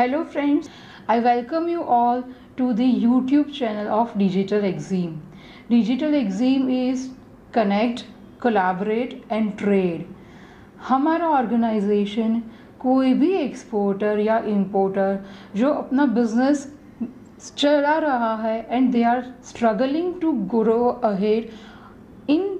Hello friends, I welcome you all to the YouTube channel of Digital Exim. Digital Exim is connect, collaborate and trade. हमारा organisation कोई भी exporter या importer जो अपना business चला रहा है and they are struggling to grow ahead in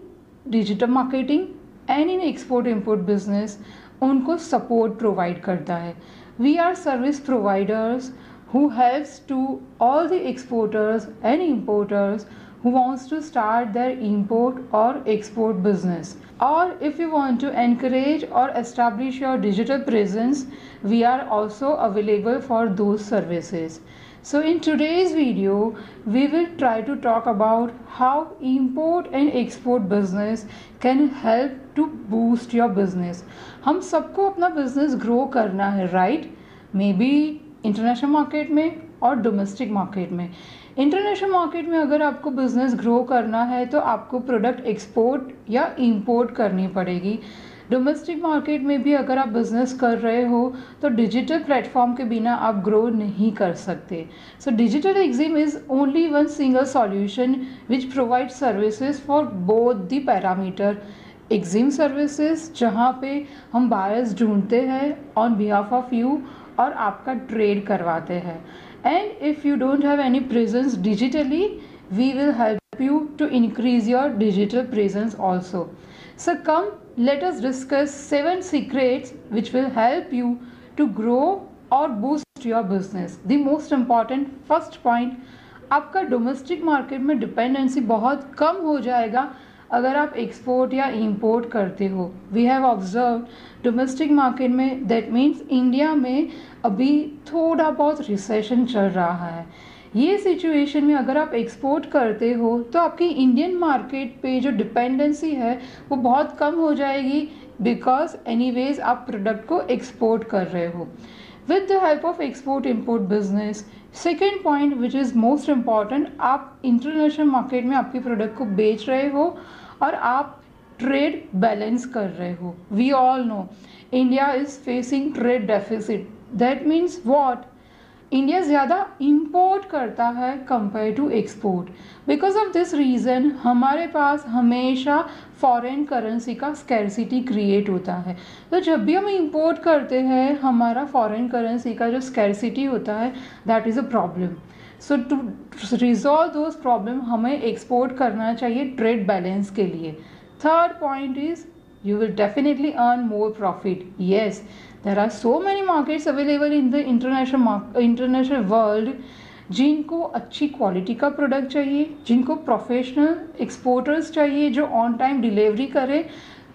digital marketing and in export import business उनको सपोर्ट प्रोवाइड करता है We are service providers who helps to all the exporters and importers who wants to start their import or export business or if you want to encourage or establish your digital presence we are also available for those services so in today's video we will try to talk about how import and export business can help to boost your business हम सबको अपना business grow करना है right may be international market में और domestic market में। International market में अगर आपको बिज़नेस ग्रो करना है तो आपको प्रोडक्ट एक्सपोर्ट या इंपोर्ट करनी पड़ेगी। डोमेस्टिक मार्केट में भी अगर आप बिज़नेस कर रहे हो तो डिजिटल प्लेटफॉर्म के बिना आप ग्रो नहीं कर सकते। So digital EXIM is only one single solution which provide services for both the parameter EXIM services जहाँ पे हम बायर्स ढूंढते हैं ऑन बिहाफ ऑफ़ यू और आपका ट्रेड करवाते हैं। And if you don't have any presence digitally we will help you to increase your digital presence also so come let us discuss seven secrets which will help you to grow और boost your business the most important first point आपका domestic market में dependency बहुत कम हो जाएगा। अगर आप export या इंपोर्ट करते हो we have observe domestic market में दैट मीन्स इंडिया में अभी थोड़ा बहुत रिसेशन चल रहा है। ये सिचुएशन में अगर आप एक्सपोर्ट करते हो तो आपकी इंडियन मार्केट पे जो डिपेंडेंसी है, वो बहुत कम हो जाएगी बिकॉज़ एनी आप प्रोडक्ट को एक्सपोर्ट कर रहे हो। With the help of export import business second point which is most important आप इंटरनेशनल मार्केट में आपके प्रोडक्ट को बेच रहे हो और आप ट्रेड बैलेंस कर रहे हो। We all know India is facing trade deficit that means what India ज़्यादा इंपोर्ट करता है compare to export because of this reason हमारे पास हमेशा फॉरेन करेंसी का स्कैरसिटी क्रिएट होता है। तो जब भी हम इंपोर्ट करते हैं, हमारा फॉरेन करेंसी का जो स्कैरसिटी होता है that is a problem so to resolve those problem हमें एक्सपोर्ट करना चाहिए ट्रेड बैलेंस के लिए। Third point is you will definitely earn more profit. Yes there are so many markets available in the international market, international world. जिनको अच्छी quality का product चाहिए जिनको प्रोफेशनल एक्सपोर्टर्स चाहिए जो ऑन टाइम डिलीवरी करें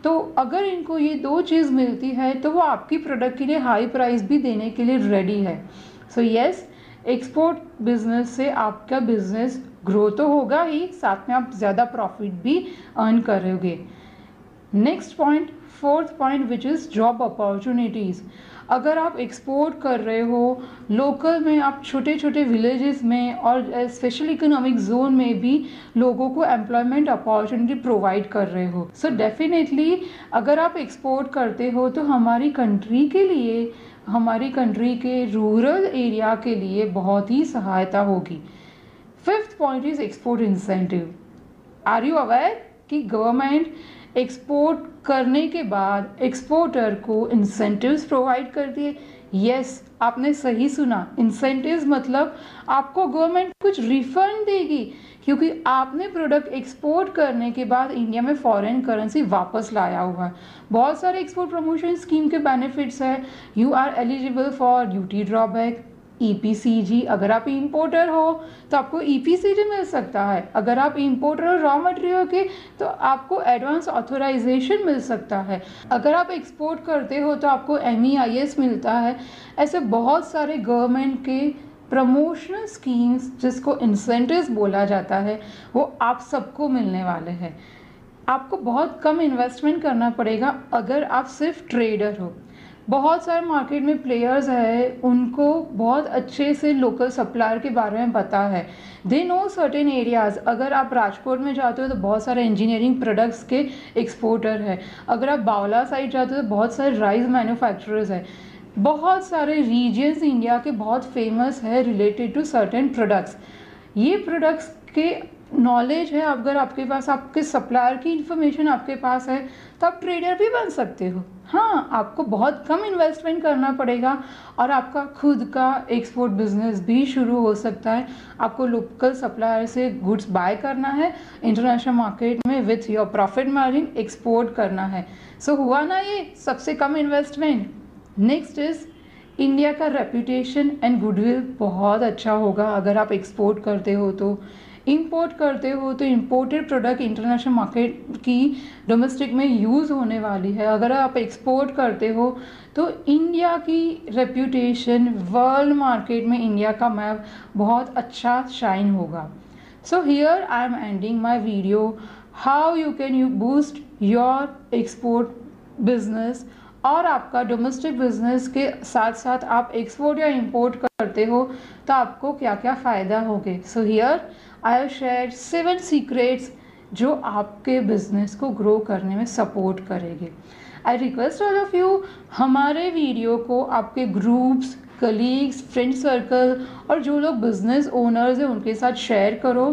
तो अगर इनको ये दो चीज़ मिलती है तो वो आपकी प्रोडक्ट के लिए हाई प्राइस भी देने के लिए रेडी है। सो यस एक्सपोर्ट बिज़नेस से आपका बिज़नेस ग्रो तो होगा ही साथ में आप ज़्यादा प्रॉफिट भी अर्न करोगे। Next point fourth point which is job opportunities अगर आप एक्सपोर्ट कर रहे हो लोकल में आप छोटे छोटे विलेजेस में और स्पेशल इकोनॉमिक जोन में भी लोगों को एम्प्लॉयमेंट अपॉर्चुनिटी प्रोवाइड कर रहे हो। सो so डेफिनेटली अगर आप एक्सपोर्ट करते हो तो हमारी कंट्री के लिए, हमारी कंट्री के रूरल एरिया के लिए बहुत ही सहायता होगी। Fifth point is export incentive are you aware कि गवर्नमेंट एक्सपोर्ट करने के बाद एक्सपोर्टर को इंसेंटिव्स प्रोवाइड कर दिए। यस आपने सही सुना। इंसेंटिव्स मतलब आपको गवर्नमेंट कुछ रिफंड देगी, क्योंकि आपने प्रोडक्ट एक्सपोर्ट करने के बाद इंडिया में फॉरेन करेंसी वापस लाया हुआ है बहुत सारे एक्सपोर्ट प्रमोशन स्कीम के बेनिफिट्स है। You are eligible for duty drawback EPCG अगर आप इंपोर्टर हो तो आपको EPCG मिल सकता है। अगर आप इंपोर्टर रॉ मटेरियल के तो आपको एडवांस ऑथोराइजेशन मिल सकता है। अगर आप एक्सपोर्ट करते हो तो आपको एम मिलता है। ऐसे बहुत सारे गवर्नमेंट के प्रमोशनल स्कीम्स जिसको इंसेंटिव्स बोला जाता है, वो आप सबको मिलने वाले हैं। आपको बहुत कम इन्वेस्टमेंट करना पड़ेगा अगर आप सिर्फ़ ट्रेडर हो। बहुत सारे मार्केट में प्लेयर्स है, उनको बहुत अच्छे से लोकल सप्लायर के बारे में पता है। दे नो सर्टेन एरियाज़ अगर आप राजकोट में जाते हो तो बहुत सारे इंजीनियरिंग प्रोडक्ट्स के एक्सपोर्टर है। अगर आप बावला साइड जाते हो तो बहुत सारे राइस मैन्युफैक्चरर्स है। बहुत सारे रीजन्स इंडिया के बहुत फ़ेमस है रिलेटेड टू सर्टेन प्रोडक्ट्स ये प्रोडक्ट्स के नॉलेज है अगर आपके पास आपके सप्लायर की इंफॉर्मेशन आपके पास है तो आप ट्रेडर भी बन सकते हो। हाँ आपको बहुत कम इन्वेस्टमेंट करना पड़ेगा और आपका खुद का एक्सपोर्ट बिज़नेस भी शुरू हो सकता है। आपको लोकल सप्लायर से गुड्स बाय करना है इंटरनेशनल मार्केट में with your profit margin export करना है। सो so, हुआ ना ये सबसे कम इन्वेस्टमेंट नेक्स्ट इज़ इंडिया का रेपुटेशन एंड गुडविल बहुत अच्छा होगा। अगर आप एक्सपोर्ट करते हो तो। इंपोर्ट करते हो तो इम्पोर्टेड प्रोडक्ट इंटरनेशनल मार्केट की डोमेस्टिक में यूज़ होने वाली है। अगर आप एक्सपोर्ट करते हो तो इंडिया की रेप्यूटेशन वर्ल्ड मार्केट में इंडिया का मैप बहुत अच्छा शाइन होगा। So here I am ending my video how you can you boost your export business और आपका डोमेस्टिक बिज़नेस के साथ साथ आप एक्सपोर्ट या इंपोर्ट करते हो तो आपको क्या क्या फ़ायदा होंगे? So here I have share seven secrets जो आपके बिज़नेस को ग्रो करने में सपोर्ट करेंगे। I request all of you हमारे वीडियो को आपके ग्रुप्स कलीग्स फ्रेंड सर्कल और जो लोग बिज़नेस ओनर्स हैं, उनके साथ शेयर करो।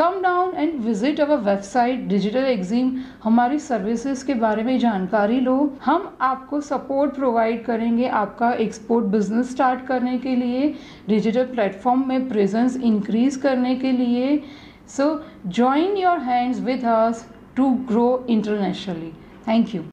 Come down and visit our website digital Exim हमारी सर्विसेज़ के बारे में जानकारी लो। हम आपको सपोर्ट प्रोवाइड करेंगे आपका एक्सपोर्ट बिज़नेस स्टार्ट करने के लिए डिजिटल प्लेटफॉर्म में प्रेजेंस इंक्रीज करने के लिए। So join your hands with us to grow internationally thank you